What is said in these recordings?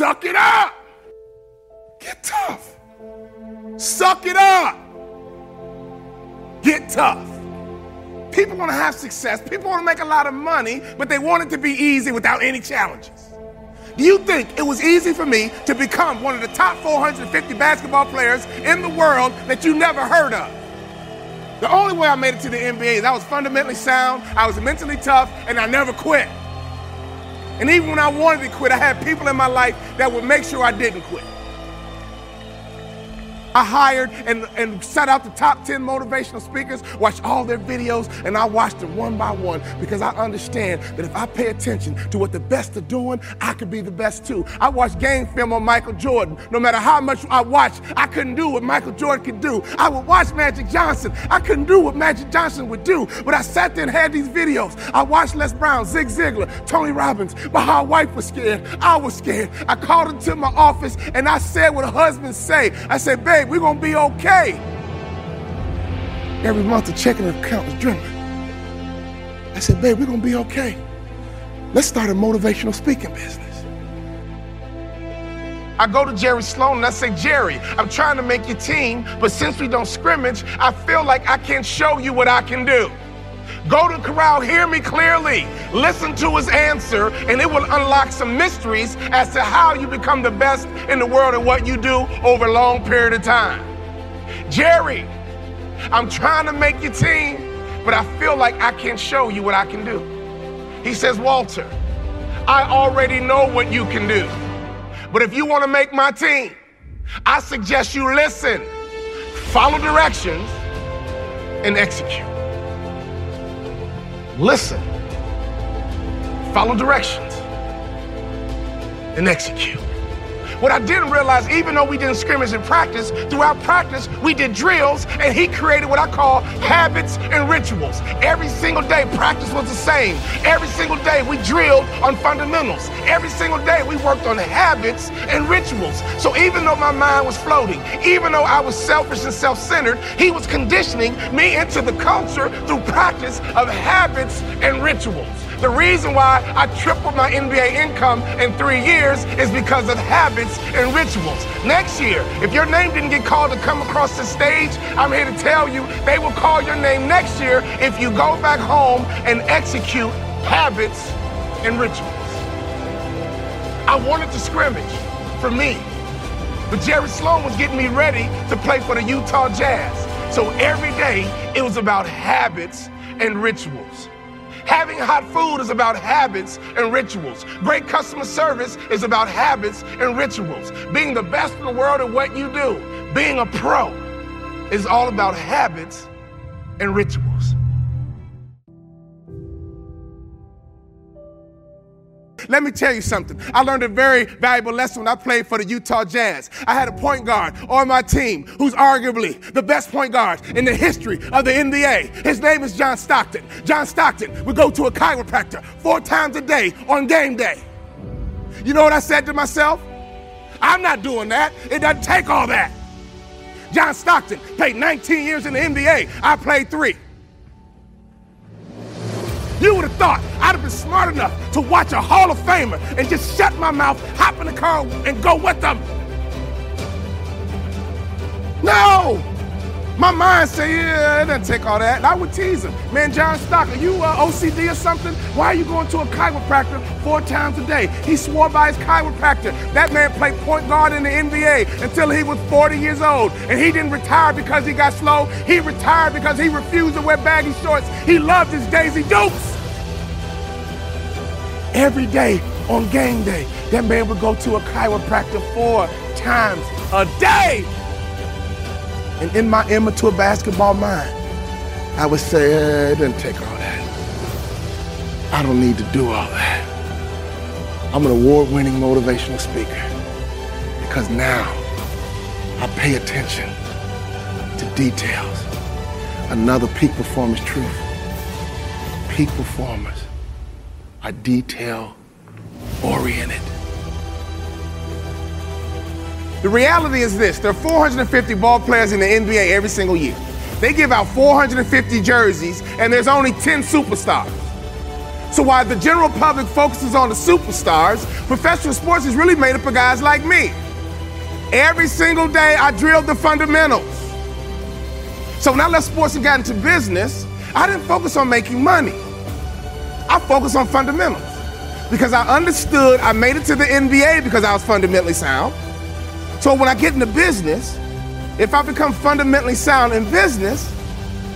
Suck it up! Get tough. Suck it up! Get tough. People want to have success. People want to make a lot of money, but they want it to be easy without any challenges. Do you think it was easy for me to become one of the top 450 basketball players in the world that you never heard of? The only way I made it to the NBA is I was fundamentally sound, I was mentally tough, and I never quit. And even when I wanted to quit, I had people in my life that would make sure I didn't quit. I hired and, and set out the top 10 motivational speakers, watched all their videos, and I watched them one by one because I understand that if I pay attention to what the best are doing, I could be the best too. I watched game film on Michael Jordan. No matter how much I watched, I couldn't do what Michael Jordan could do. I would watch Magic Johnson. I couldn't do what Magic Johnson would do, but I sat there and had these videos. I watched Les Brown, Zig Ziglar, Tony Robbins. My whole wife was scared. I was scared. I called into my office and I said what husbands say. I said, babe, we're gonna be okay. Every month the checking account was dwindling. I said, babe, we're gonna be okay. Let's start a motivational speaking business. I go to Jerry Sloan and I say, Jerry, I'm trying to make your team, but since we don't scrimmage, I feel like I can't show you what I can do. Go to Corral, hear me clearly, listen to his answer, and it will unlock some mysteries as to how you become the best in the world and what you do over a long period of time. Jerry, I'm trying to make your team, but I feel like I can't show you what I can do. He says, Walter, I already know what you can do. But if you want to make my team, I suggest you listen, follow directions, and execute. Listen, follow directions, and execute. What I didn't realize, even though we didn't scrimmage in practice, throughout practice, we did drills, and he created what I call habits and rituals. Every single day, practice was the same. Every single day, we drilled on fundamentals. Every single day, we worked on habits and rituals. So even though my mind was floating, even though I was selfish and self centered, he was conditioning me into the culture through practice of habits and rituals. The reason why I tripled my NBA income in three years is because of habits and rituals. Next year, if your name didn't get called to come across the stage, I'm here to tell you they will call your name next year if you go back home and execute habits and rituals. I wanted to scrimmage for me, but Jerry Sloan was getting me ready to play for the Utah Jazz. So every day it was about habits and rituals. Having hot food is about habits and rituals. Great customer service is about habits and rituals. Being the best in the world at what you do, being a pro, is all about habits and rituals. Let me tell you something. I learned a very valuable lesson when I played for the Utah Jazz. I had a point guard on my team who's arguably the best point guard in the history of the NBA. His name is John Stockton. John Stockton would go to a chiropractor four times a day on game day. You know what I said to myself? I'm not doing that. It doesn't take all that. John Stockton played 19 years in the NBA. I played three. You would have thought I'd have been smart enough to watch a Hall of Famer and just shut my mouth, hop in the car, and go with them. No! My mind say, yeah, it doesn't take all that. And I would tease him. Man, John Stock, are you uh, OCD or something? Why are you going to a chiropractor four times a day? He swore by his chiropractor. That man played point guard in the NBA until he was 40 years old. And he didn't retire because he got slow. He retired because he refused to wear baggy shorts. He loved his Daisy Dukes. Every day on game day, that man would go to a chiropractor four times a day. And in my immature basketball mind, I would say, eh, it doesn't take all that. I don't need to do all that. I'm an award winning motivational speaker because now I pay attention to details. Another peak performance truth. Peak performers are detail oriented. The reality is this there are 450 ball players in the NBA every single year. They give out 450 jerseys, and there's only 10 superstars. So while the general public focuses on the superstars, professional sports is really made up of guys like me. Every single day, I drilled the fundamentals. So when I left sports and got into business, I didn't focus on making money. I focused on fundamentals because I understood I made it to the NBA because I was fundamentally sound. So when I get into business, if I become fundamentally sound in business,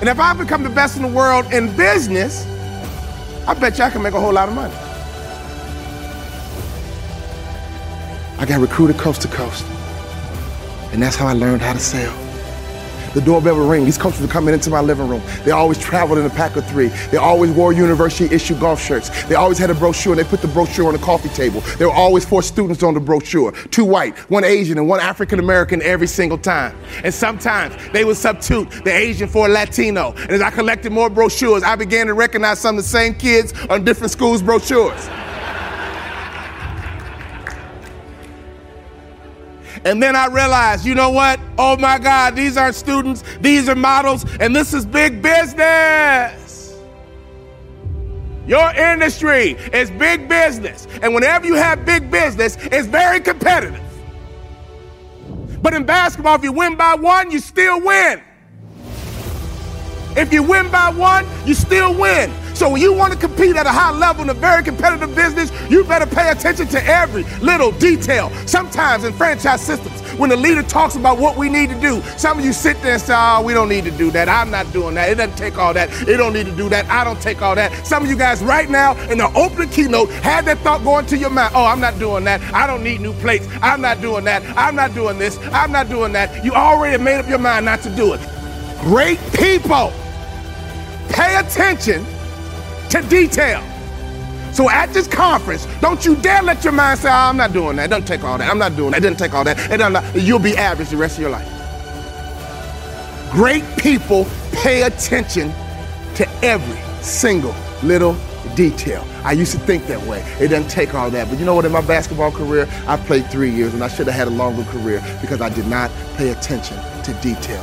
and if I become the best in the world in business, I bet you I can make a whole lot of money. I got recruited coast to coast, and that's how I learned how to sell. The doorbell would ring. These coaches would come into my living room. They always traveled in a pack of three. They always wore university issue golf shirts. They always had a brochure and they put the brochure on the coffee table. There were always four students on the brochure two white, one Asian, and one African American every single time. And sometimes they would substitute the Asian for a Latino. And as I collected more brochures, I began to recognize some of the same kids on different schools' brochures. And then I realized, you know what? Oh my God, these aren't students, these are models, and this is big business. Your industry is big business. And whenever you have big business, it's very competitive. But in basketball, if you win by one, you still win. If you win by one, you still win. So when you want to compete at a high level in a very competitive business, you better pay attention to every little detail. Sometimes in franchise systems, when the leader talks about what we need to do, some of you sit there and say, oh, we don't need to do that. I'm not doing that. It doesn't take all that. It don't need to do that. I don't take all that. Some of you guys right now in the opening keynote had that thought going to your mind. Oh, I'm not doing that. I don't need new plates. I'm not doing that. I'm not doing this. I'm not doing that. You already made up your mind not to do it. Great people. Pay attention to detail. So at this conference, don't you dare let your mind say, oh, I'm not doing that. Don't take all that. I'm not doing that. Doesn't take all that. It doesn't, you'll be average the rest of your life. Great people pay attention to every single little detail. I used to think that way. It doesn't take all that. But you know what? In my basketball career, I played three years and I should have had a longer career because I did not pay attention to detail.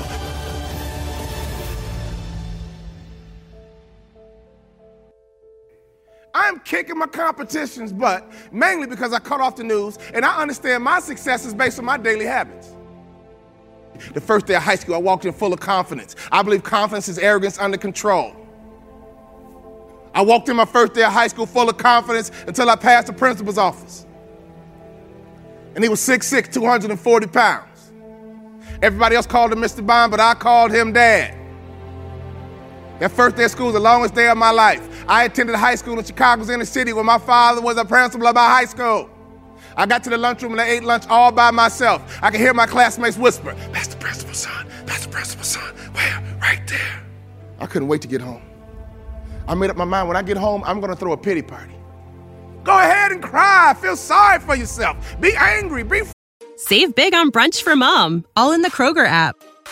Kicking my competition's butt mainly because I cut off the news and I understand my success is based on my daily habits. The first day of high school, I walked in full of confidence. I believe confidence is arrogance under control. I walked in my first day of high school full of confidence until I passed the principal's office. And he was 6'6, 240 pounds. Everybody else called him Mr. Bond, but I called him Dad. That first day of school was the longest day of my life. I attended high school in Chicago's inner city where my father was a principal of my high school. I got to the lunchroom and I ate lunch all by myself. I could hear my classmates whisper, That's the principal's son. That's the principal's son. Where? Right there. I couldn't wait to get home. I made up my mind when I get home, I'm going to throw a pity party. Go ahead and cry. Feel sorry for yourself. Be angry. Be. Save big on brunch for mom, all in the Kroger app.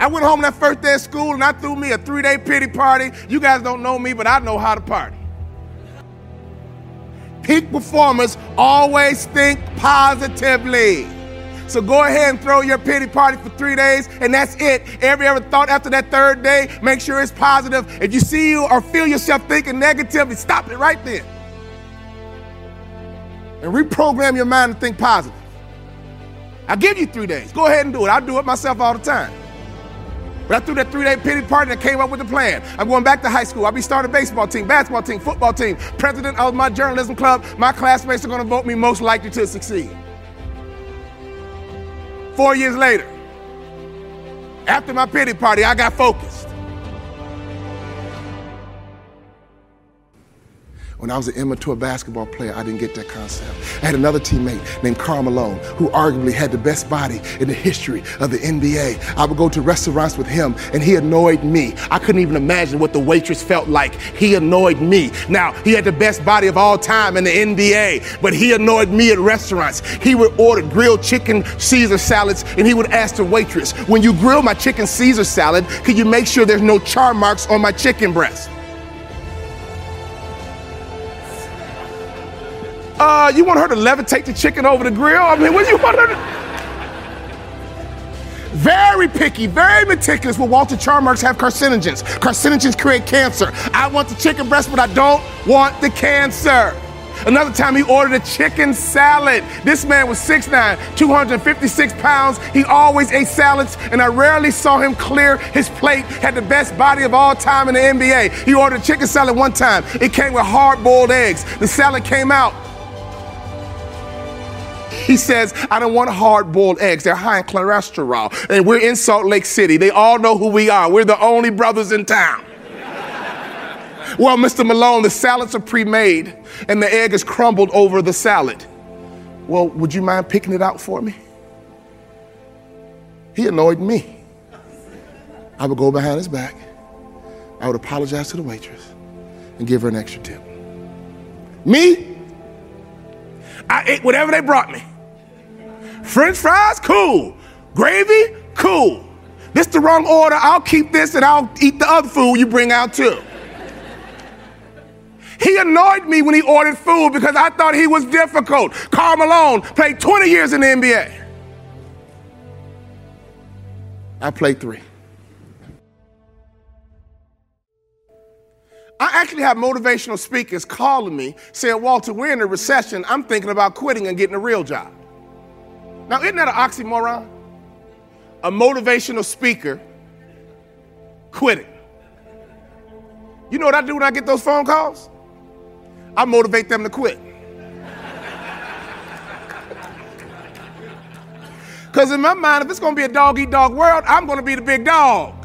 I went home that first day of school and I threw me a three day pity party. You guys don't know me, but I know how to party. Peak performers always think positively. So go ahead and throw your pity party for three days, and that's it. Every other thought after that third day, make sure it's positive. If you see you or feel yourself thinking negatively, stop it right there. And reprogram your mind to think positive. I'll give you three days. Go ahead and do it. I do it myself all the time. But I threw that three day pity party and I came up with a plan. I'm going back to high school. I'll be starting a baseball team, basketball team, football team, president of my journalism club. My classmates are going to vote me most likely to succeed. Four years later, after my pity party, I got focused. When I was an immature basketball player, I didn't get that concept. I had another teammate named Karl Malone, who arguably had the best body in the history of the NBA. I would go to restaurants with him, and he annoyed me. I couldn't even imagine what the waitress felt like. He annoyed me. Now, he had the best body of all time in the NBA, but he annoyed me at restaurants. He would order grilled chicken Caesar salads, and he would ask the waitress, When you grill my chicken Caesar salad, can you make sure there's no char marks on my chicken breast? Uh, you want her to levitate the chicken over the grill? I mean, what do you want her to? Very picky, very meticulous. Will Walter Charmarks have carcinogens? Carcinogens create cancer. I want the chicken breast, but I don't want the cancer. Another time he ordered a chicken salad. This man was 6'9, 256 pounds. He always ate salads, and I rarely saw him clear his plate. Had the best body of all time in the NBA. He ordered a chicken salad one time. It came with hard boiled eggs. The salad came out he says, I don't want hard boiled eggs. They're high in cholesterol. And we're in Salt Lake City. They all know who we are. We're the only brothers in town. well, Mr. Malone, the salads are pre made and the egg is crumbled over the salad. Well, would you mind picking it out for me? He annoyed me. I would go behind his back. I would apologize to the waitress and give her an extra tip. Me? I ate whatever they brought me. French fries, cool. Gravy, cool. This the wrong order. I'll keep this and I'll eat the other food you bring out too. He annoyed me when he ordered food because I thought he was difficult. Karl Malone played 20 years in the NBA. I played three. I actually have motivational speakers calling me saying, Walter, we're in a recession. I'm thinking about quitting and getting a real job. Now, isn't that an oxymoron? A motivational speaker quitting. You know what I do when I get those phone calls? I motivate them to quit. Because in my mind, if it's going to be a dog eat dog world, I'm going to be the big dog.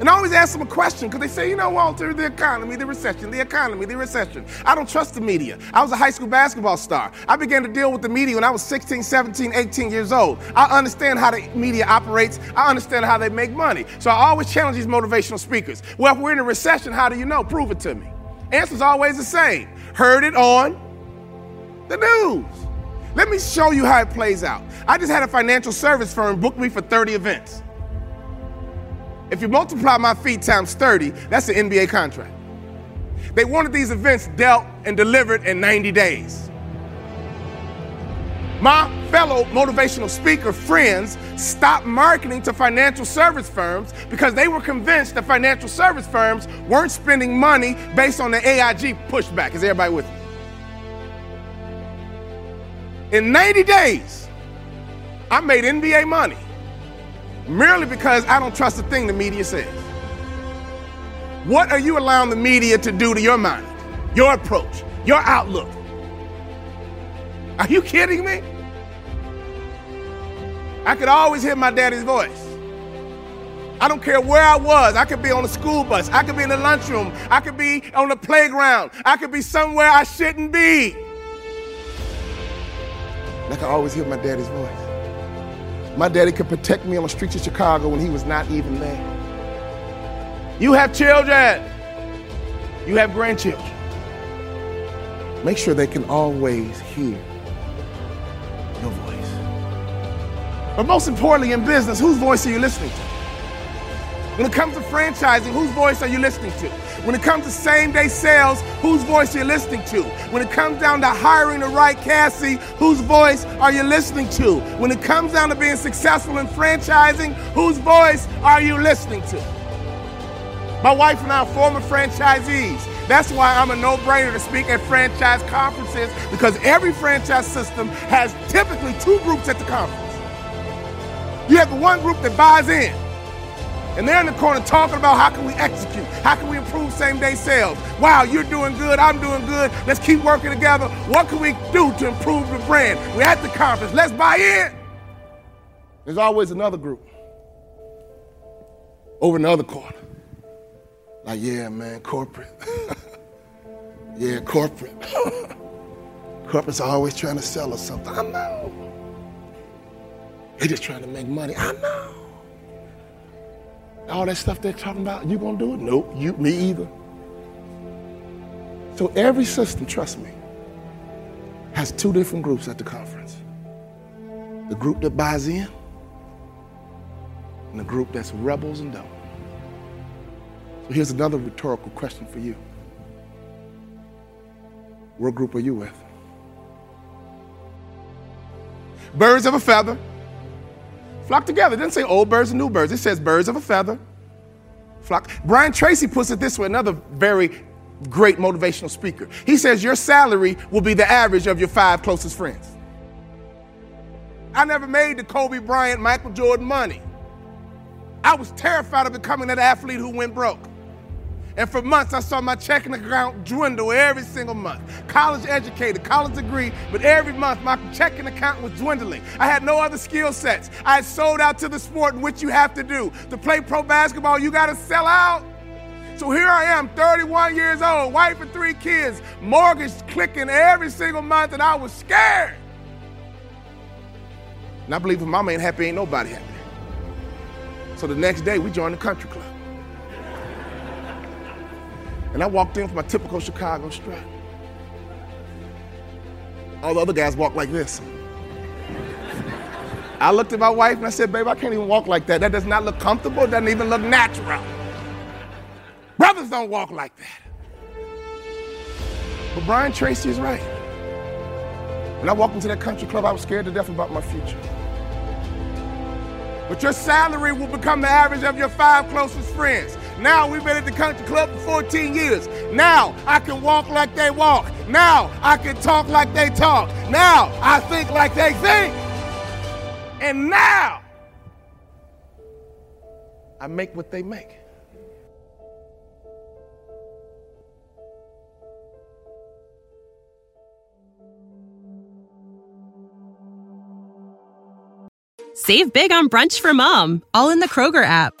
And I always ask them a question because they say, you know, Walter, the economy, the recession, the economy, the recession. I don't trust the media. I was a high school basketball star. I began to deal with the media when I was 16, 17, 18 years old. I understand how the media operates, I understand how they make money. So I always challenge these motivational speakers. Well, if we're in a recession, how do you know? Prove it to me. Answer's always the same. Heard it on the news. Let me show you how it plays out. I just had a financial service firm book me for 30 events. If you multiply my feet times 30, that's an NBA contract. They wanted these events dealt and delivered in 90 days. My fellow motivational speaker friends stopped marketing to financial service firms because they were convinced that financial service firms weren't spending money based on the AIG pushback. Is everybody with me? In 90 days, I made NBA money merely because I don't trust a thing the media says. What are you allowing the media to do to your mind, your approach, your outlook? Are you kidding me? I could always hear my daddy's voice. I don't care where I was. I could be on a school bus. I could be in the lunchroom. I could be on the playground. I could be somewhere I shouldn't be. I could always hear my daddy's voice. My daddy could protect me on the streets of Chicago when he was not even there. You have children. You have grandchildren. Make sure they can always hear your voice. But most importantly, in business, whose voice are you listening to? When it comes to franchising, whose voice are you listening to? When it comes to same day sales, whose voice are you listening to? When it comes down to hiring the right Cassie, whose voice are you listening to? When it comes down to being successful in franchising, whose voice are you listening to? My wife and I are former franchisees. That's why I'm a no-brainer to speak at franchise conferences because every franchise system has typically two groups at the conference. You have the one group that buys in, and they're in the corner talking about how can we execute, how can we improve same-day sales. Wow, you're doing good, I'm doing good. Let's keep working together. What can we do to improve the brand? We're at the conference. Let's buy in. There's always another group over in the other corner. Like, yeah, man, corporate. yeah, corporate. Corporate's are always trying to sell us something. I know. They're just trying to make money. I know. All that stuff they're talking about, you gonna do it? Nope, you, me either. So every system, trust me, has two different groups at the conference. The group that buys in and the group that's rebels and don't. So here's another rhetorical question for you. What group are you with? Birds of a feather flock together. It doesn't say old birds and new birds. It says birds of a feather flock. Brian Tracy puts it this way, another very great motivational speaker. He says your salary will be the average of your five closest friends. I never made the Kobe Bryant, Michael Jordan money. I was terrified of becoming that athlete who went broke. And for months, I saw my checking account dwindle every single month. College educated, college degree, but every month my checking account was dwindling. I had no other skill sets. I had sold out to the sport in which you have to do. To play pro basketball, you got to sell out. So here I am, 31 years old, wife and three kids, mortgage clicking every single month, and I was scared. And I believe if mama ain't happy, ain't nobody happy. So the next day, we joined the country club. And I walked in with my typical Chicago strut. All the other guys walk like this. I looked at my wife and I said, babe, I can't even walk like that. That does not look comfortable. It doesn't even look natural. Brothers don't walk like that. But Brian Tracy is right. When I walked into that country club, I was scared to death about my future. But your salary will become the average of your five closest friends. Now we've been at the country club for 14 years. Now I can walk like they walk. Now I can talk like they talk. Now I think like they think. And now I make what they make. Save big on brunch for mom, all in the Kroger app.